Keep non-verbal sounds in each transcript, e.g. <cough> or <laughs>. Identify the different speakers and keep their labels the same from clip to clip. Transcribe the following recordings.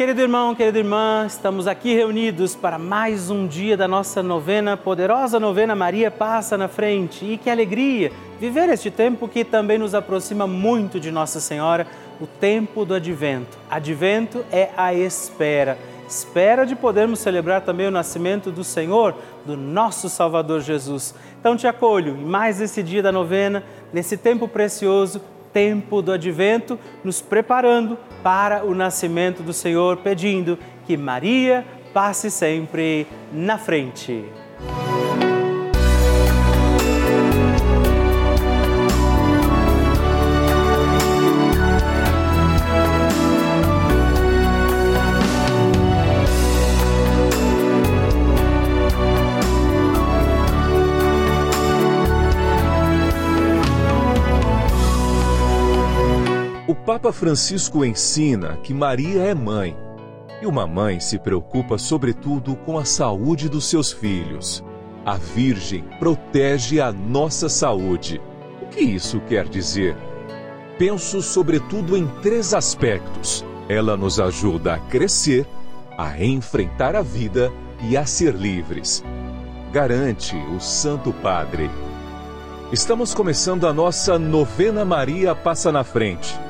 Speaker 1: Querido irmão, querida irmã, estamos aqui reunidos para mais um dia da nossa novena, poderosa novena Maria Passa na Frente. E que alegria viver este tempo que também nos aproxima muito de Nossa Senhora, o tempo do advento. Advento é a espera espera de podermos celebrar também o nascimento do Senhor, do nosso Salvador Jesus. Então te acolho em mais esse dia da novena, nesse tempo precioso tempo do advento, nos preparando para o nascimento do Senhor, pedindo que Maria passe sempre na frente.
Speaker 2: Papa Francisco ensina que Maria é mãe e uma mãe se preocupa sobretudo com a saúde dos seus filhos. A Virgem protege a nossa saúde. O que isso quer dizer? Penso sobretudo em três aspectos. Ela nos ajuda a crescer, a enfrentar a vida e a ser livres. Garante o Santo Padre. Estamos começando a nossa novena Maria Passa na Frente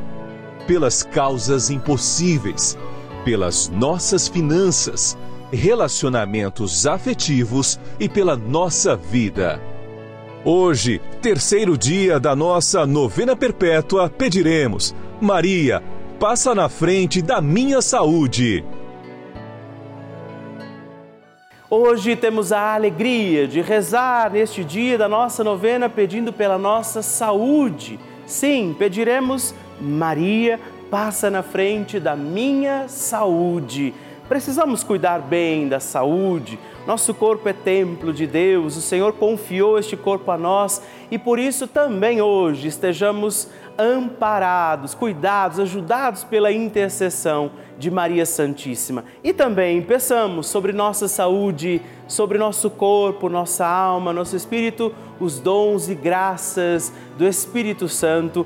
Speaker 2: pelas causas impossíveis, pelas nossas finanças, relacionamentos afetivos e pela nossa vida. Hoje, terceiro dia da nossa novena perpétua, pediremos: Maria, passa na frente da minha saúde.
Speaker 1: Hoje temos a alegria de rezar neste dia da nossa novena pedindo pela nossa saúde. Sim, pediremos Maria passa na frente da minha saúde. Precisamos cuidar bem da saúde. Nosso corpo é templo de Deus, o Senhor confiou este corpo a nós e por isso também hoje estejamos amparados, cuidados, ajudados pela intercessão de Maria Santíssima. E também peçamos sobre nossa saúde, sobre nosso corpo, nossa alma, nosso espírito, os dons e graças do Espírito Santo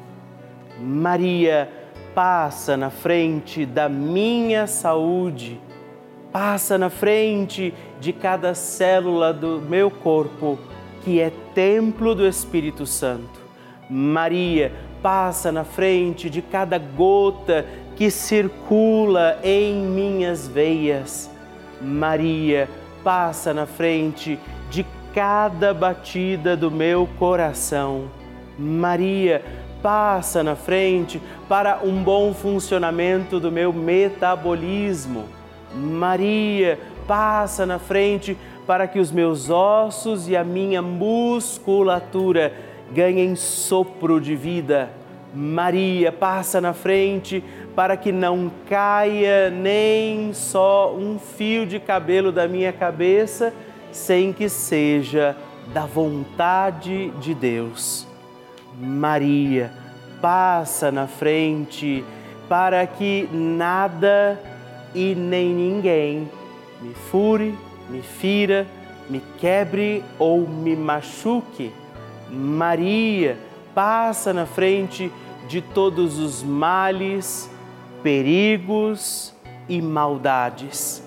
Speaker 1: Maria, passa na frente da minha saúde, passa na frente de cada célula do meu corpo, que é templo do Espírito Santo. Maria, passa na frente de cada gota que circula em minhas veias. Maria, passa na frente de cada batida do meu coração. Maria, passa na frente para um bom funcionamento do meu metabolismo. Maria, passa na frente para que os meus ossos e a minha musculatura ganhem sopro de vida. Maria, passa na frente para que não caia nem só um fio de cabelo da minha cabeça sem que seja da vontade de Deus. Maria, passa na frente para que nada e nem ninguém me fure, me fira, me quebre ou me machuque. Maria passa na frente de todos os males, perigos e maldades.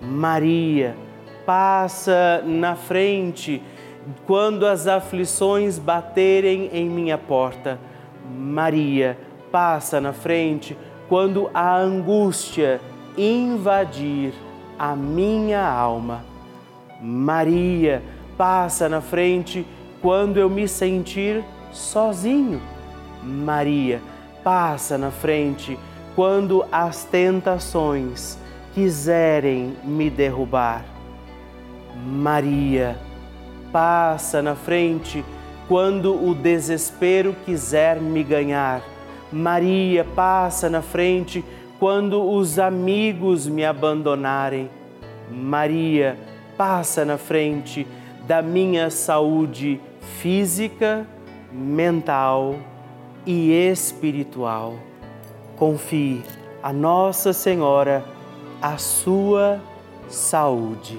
Speaker 1: Maria passa na frente quando as aflições baterem em minha porta. Maria passa na frente quando a angústia invadir a minha alma. Maria passa na frente quando eu me sentir sozinho. Maria passa na frente quando as tentações quiserem me derrubar. Maria passa na frente quando o desespero quiser me ganhar. Maria passa na frente quando os amigos me abandonarem. Maria passa na frente da minha saúde física, mental e espiritual. Confie a Nossa Senhora a sua saúde.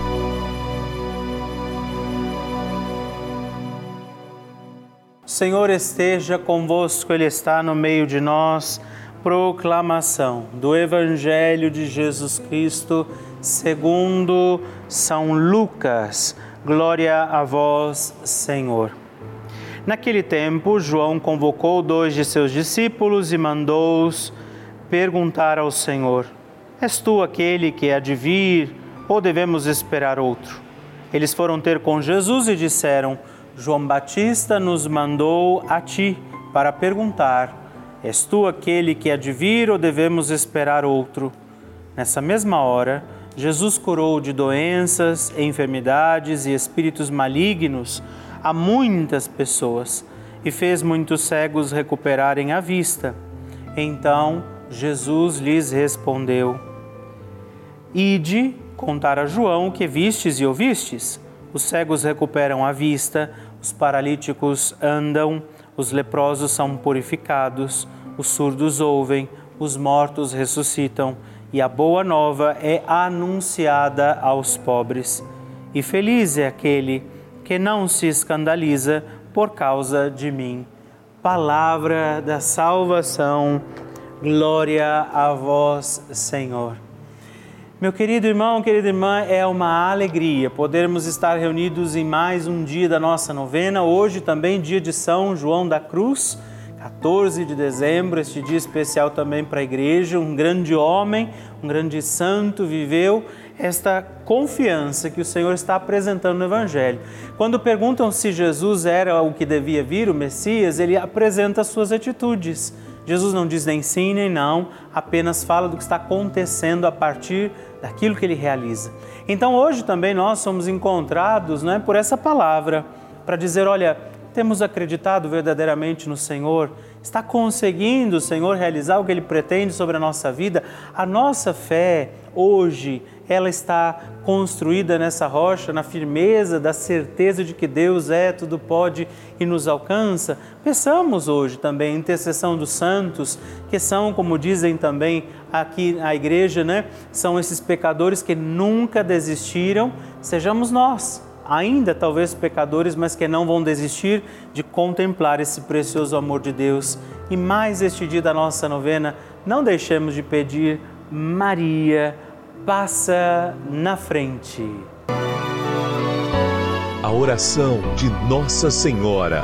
Speaker 1: Senhor esteja convosco, Ele está no meio de nós. Proclamação do Evangelho de Jesus Cristo segundo São Lucas. Glória a vós, Senhor. Naquele tempo, João convocou dois de seus discípulos e mandou-os perguntar ao Senhor: És tu aquele que há de vir ou devemos esperar outro? Eles foram ter com Jesus e disseram: João Batista nos mandou a ti para perguntar: És tu aquele que há de vir ou devemos esperar outro? Nessa mesma hora, Jesus curou de doenças, enfermidades e espíritos malignos a muitas pessoas e fez muitos cegos recuperarem a vista. Então Jesus lhes respondeu: Ide contar a João o que vistes e ouvistes os cegos recuperam a vista, os paralíticos andam, os leprosos são purificados, os surdos ouvem, os mortos ressuscitam e a boa nova é anunciada aos pobres. E feliz é aquele que não se escandaliza por causa de mim. Palavra da salvação, glória a vós, Senhor. Meu querido irmão, querida irmã, é uma alegria podermos estar reunidos em mais um dia da nossa novena. Hoje também dia de São João da Cruz, 14 de dezembro, este dia especial também para a igreja. Um grande homem, um grande santo viveu esta confiança que o Senhor está apresentando no Evangelho. Quando perguntam se Jesus era o que devia vir, o Messias, ele apresenta as suas atitudes. Jesus não diz nem sim nem não, apenas fala do que está acontecendo a partir daquilo que ele realiza. Então hoje também nós somos encontrados não é, por essa palavra para dizer: olha, temos acreditado verdadeiramente no Senhor? Está conseguindo o Senhor realizar o que Ele pretende sobre a nossa vida? A nossa fé hoje, ela está construída nessa rocha, na firmeza da certeza de que Deus é, tudo pode e nos alcança. Peçamos hoje também a intercessão dos santos, que são, como dizem também aqui a igreja, né? São esses pecadores que nunca desistiram, sejamos nós ainda talvez pecadores, mas que não vão desistir de contemplar esse precioso amor de Deus. E mais este dia da nossa novena, não deixemos de pedir, Maria, passa na frente.
Speaker 2: A oração de Nossa Senhora.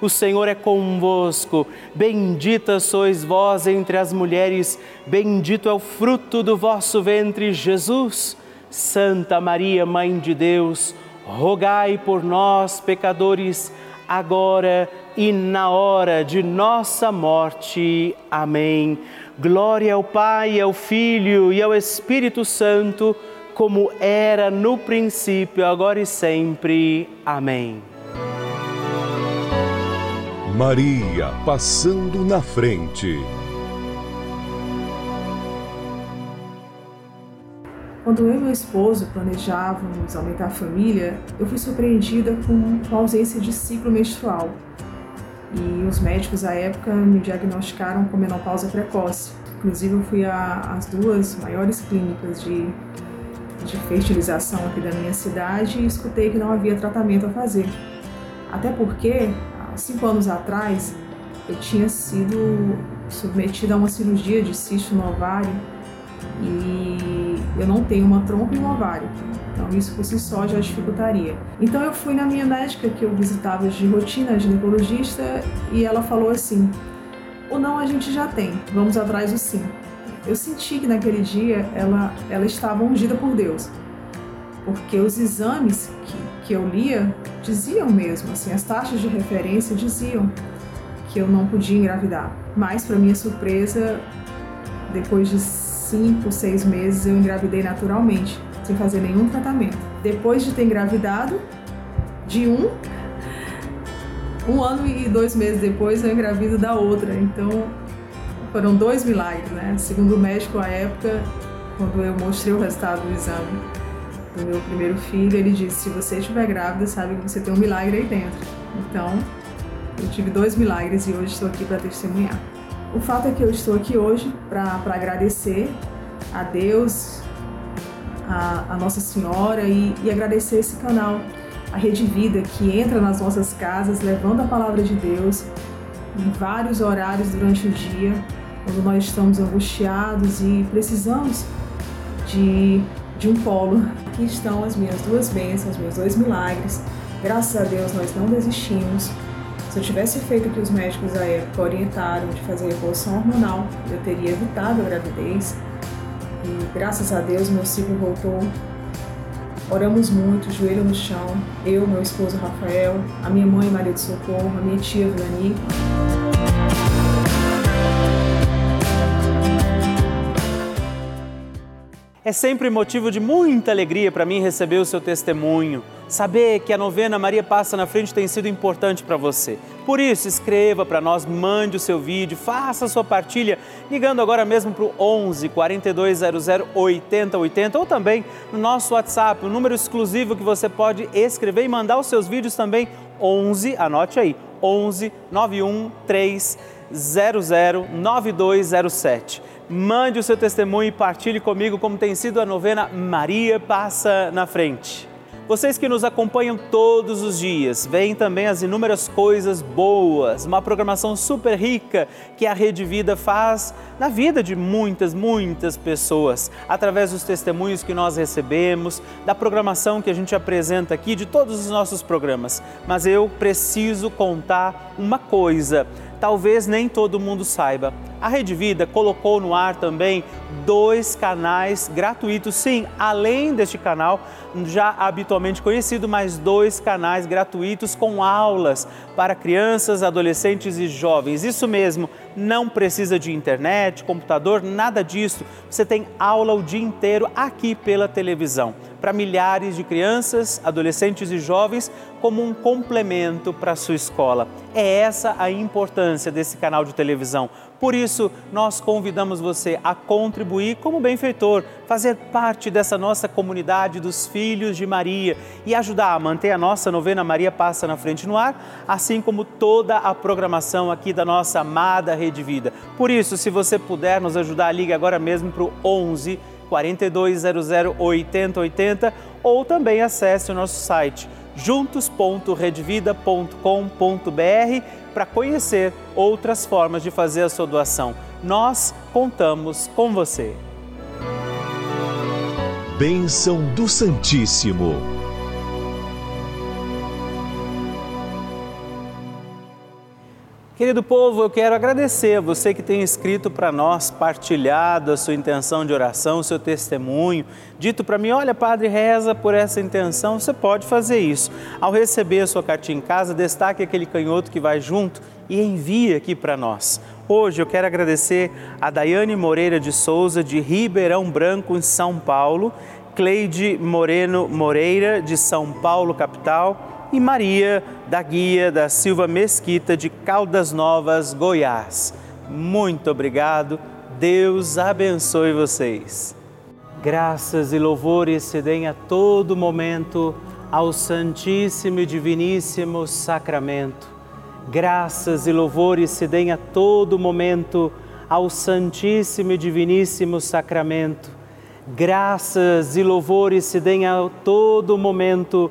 Speaker 1: o Senhor é convosco. Bendita sois vós entre as mulheres, bendito é o fruto do vosso ventre, Jesus. Santa Maria, Mãe de Deus, rogai por nós, pecadores, agora e na hora de nossa morte. Amém. Glória ao Pai, ao Filho e ao Espírito Santo, como era no princípio, agora e sempre. Amém.
Speaker 2: Maria passando na frente.
Speaker 3: Quando eu e meu esposo planejávamos aumentar a família, eu fui surpreendida com a ausência de ciclo menstrual. E os médicos à época me diagnosticaram com menopausa precoce. Inclusive, eu fui às duas maiores clínicas de, de fertilização aqui da minha cidade e escutei que não havia tratamento a fazer. Até porque cinco anos atrás, eu tinha sido submetida a uma cirurgia de cisto no ovário e eu não tenho uma trompa e um ovário. Então isso por si só já dificultaria. Então eu fui na minha médica que eu visitava de rotina, ginecologista, e ela falou assim: "O não a gente já tem, vamos atrás do sim". Eu senti que naquele dia ela ela estava ungida por Deus. porque os exames que, que eu lia diziam mesmo, assim, as taxas de referência diziam que eu não podia engravidar. Mas, para minha surpresa, depois de cinco, seis meses, eu engravidei naturalmente, sem fazer nenhum tratamento. Depois de ter engravidado, de um, <laughs> um ano e dois meses depois, eu engravido da outra. Então, foram dois milagres, né? Segundo o médico à época, quando eu mostrei o resultado do exame do meu primeiro filho, ele disse: se você estiver grávida, sabe que você tem um milagre aí dentro. Então, eu tive dois milagres e hoje estou aqui para testemunhar. O fato é que eu estou aqui hoje para agradecer a Deus, a, a Nossa Senhora e, e agradecer esse canal, a Rede Vida, que entra nas nossas casas levando a palavra de Deus em vários horários durante o dia quando nós estamos angustiados e precisamos de, de um polo. Aqui estão as minhas duas bênçãos, meus dois milagres. Graças a Deus nós não desistimos. Se eu tivesse feito o que os médicos da época orientaram de fazer revolução hormonal, eu teria evitado a gravidez. E graças a Deus meu ciclo voltou. Oramos muito, joelho no chão, eu, meu esposo Rafael, a minha mãe Maria de Socorro, a minha tia Vilani.
Speaker 1: É sempre motivo de muita alegria para mim receber o seu testemunho, saber que a novena Maria Passa na Frente tem sido importante para você. Por isso, escreva para nós, mande o seu vídeo, faça a sua partilha, ligando agora mesmo para o 11 4200 8080 ou também no nosso WhatsApp, o número exclusivo que você pode escrever e mandar os seus vídeos também, 11, anote aí, 11 91 300 9207. Mande o seu testemunho e partilhe comigo como tem sido a novena Maria Passa na Frente. Vocês que nos acompanham todos os dias, veem também as inúmeras coisas boas, uma programação super rica que a Rede Vida faz na vida de muitas, muitas pessoas, através dos testemunhos que nós recebemos, da programação que a gente apresenta aqui, de todos os nossos programas. Mas eu preciso contar uma coisa talvez nem todo mundo saiba. A Rede Vida colocou no ar também dois canais gratuitos, sim, além deste canal já habitualmente conhecido, mais dois canais gratuitos com aulas para crianças, adolescentes e jovens. Isso mesmo, não precisa de internet, computador, nada disso. Você tem aula o dia inteiro aqui pela televisão para milhares de crianças, adolescentes e jovens como um complemento para a sua escola. É essa a importância desse canal de televisão. Por isso, nós convidamos você a contribuir como benfeitor, fazer parte dessa nossa comunidade dos Filhos de Maria e ajudar a manter a nossa novena Maria Passa na Frente no ar, assim como toda a programação aqui da nossa amada Rede Vida. Por isso, se você puder nos ajudar, ligue agora mesmo para o 11 4200 8080 ou também acesse o nosso site juntos.redvida.com.br para conhecer outras formas de fazer a sua doação. Nós contamos com você.
Speaker 2: Bênção do Santíssimo.
Speaker 1: Querido povo, eu quero agradecer você que tem escrito para nós, partilhado a sua intenção de oração, o seu testemunho, dito para mim: olha, Padre, reza por essa intenção. Você pode fazer isso. Ao receber a sua cartinha em casa, destaque aquele canhoto que vai junto e envie aqui para nós. Hoje eu quero agradecer a Daiane Moreira de Souza, de Ribeirão Branco, em São Paulo, Cleide Moreno Moreira, de São Paulo, capital e Maria da Guia da Silva Mesquita de Caldas Novas, Goiás. Muito obrigado. Deus abençoe vocês. Graças e louvores se deem a todo momento ao Santíssimo e Diviníssimo Sacramento. Graças e louvores se deem a todo momento ao Santíssimo e Diviníssimo Sacramento. Graças e louvores se deem a todo momento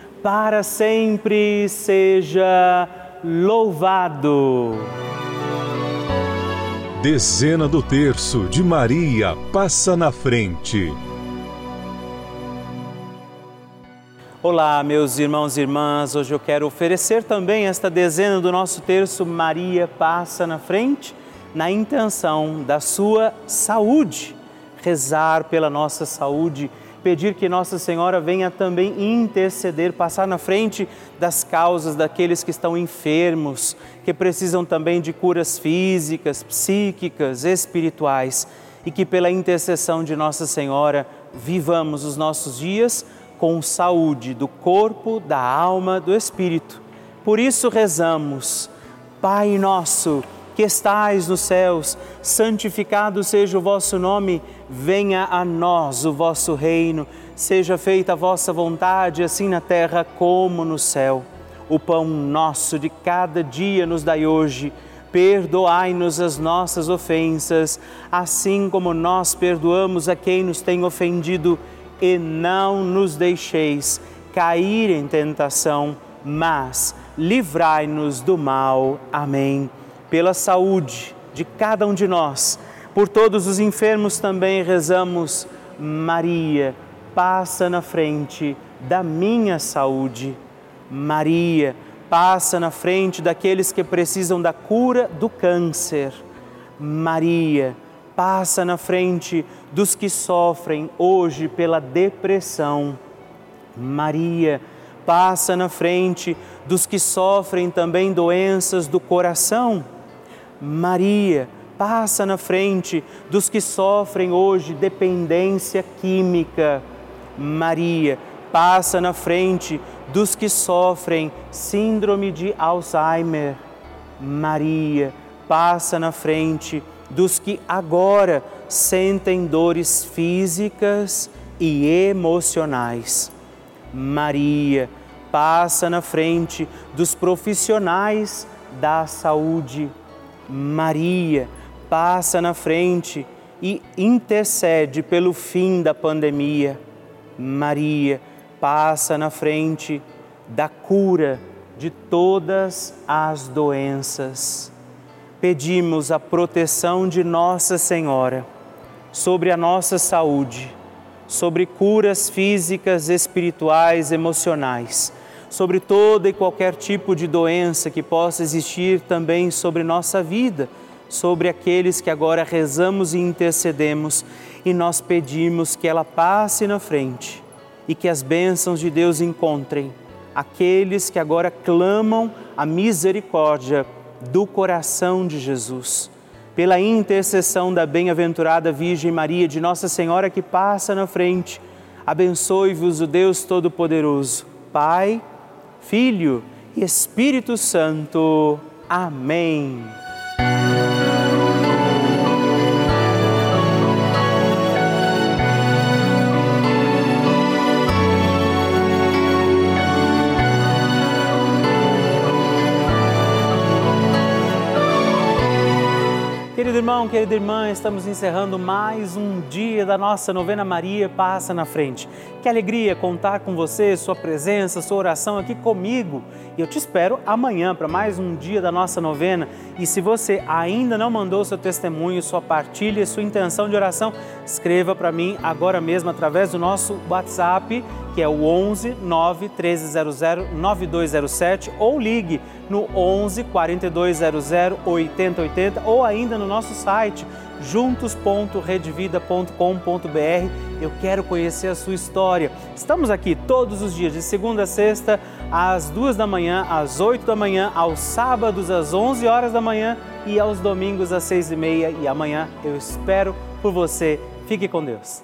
Speaker 1: para sempre seja louvado.
Speaker 2: Dezena do terço de Maria passa na frente.
Speaker 1: Olá, meus irmãos e irmãs. Hoje eu quero oferecer também esta dezena do nosso terço Maria passa na frente, na intenção da sua saúde, rezar pela nossa saúde pedir que Nossa Senhora venha também interceder, passar na frente das causas daqueles que estão enfermos, que precisam também de curas físicas, psíquicas, espirituais e que pela intercessão de Nossa Senhora vivamos os nossos dias com saúde do corpo, da alma, do espírito. Por isso rezamos, Pai nosso, que estais nos céus, santificado seja o vosso nome, venha a nós o vosso reino, seja feita a vossa vontade, assim na terra como no céu. O pão nosso de cada dia nos dai hoje. Perdoai-nos as nossas ofensas, assim como nós perdoamos a quem nos tem ofendido, e não nos deixeis cair em tentação, mas livrai-nos do mal. Amém pela saúde de cada um de nós. Por todos os enfermos também rezamos, Maria, passa na frente da minha saúde. Maria, passa na frente daqueles que precisam da cura do câncer. Maria, passa na frente dos que sofrem hoje pela depressão. Maria, passa na frente dos que sofrem também doenças do coração. Maria passa na frente dos que sofrem hoje dependência química. Maria passa na frente dos que sofrem síndrome de Alzheimer. Maria passa na frente dos que agora sentem dores físicas e emocionais. Maria passa na frente dos profissionais da saúde Maria passa na frente e intercede pelo fim da pandemia. Maria passa na frente da cura de todas as doenças. Pedimos a proteção de Nossa Senhora sobre a nossa saúde, sobre curas físicas, espirituais, emocionais sobre toda e qualquer tipo de doença que possa existir também sobre nossa vida, sobre aqueles que agora rezamos e intercedemos e nós pedimos que ela passe na frente e que as bênçãos de Deus encontrem aqueles que agora clamam a misericórdia do coração de Jesus. Pela intercessão da bem-aventurada Virgem Maria, de Nossa Senhora que passa na frente, abençoe-vos o Deus Todo-Poderoso, Pai, Filho e Espírito Santo. Amém. Irmão, querida irmã, estamos encerrando mais um dia da nossa novena Maria Passa na Frente. Que alegria contar com você, sua presença, sua oração aqui comigo. E eu te espero amanhã para mais um dia da nossa novena. E se você ainda não mandou seu testemunho, sua partilha, sua intenção de oração, escreva para mim agora mesmo através do nosso WhatsApp, que é o 11 9 1300 9207 ou ligue no 11 4200 8080 ou ainda no nosso site juntos.redvida.com.br. Eu quero conhecer a sua história. Estamos aqui todos os dias, de segunda a sexta, às duas da manhã, às oito da manhã, aos sábados, às onze horas da manhã e aos domingos, às seis e meia. E amanhã eu espero por você. Fique com Deus.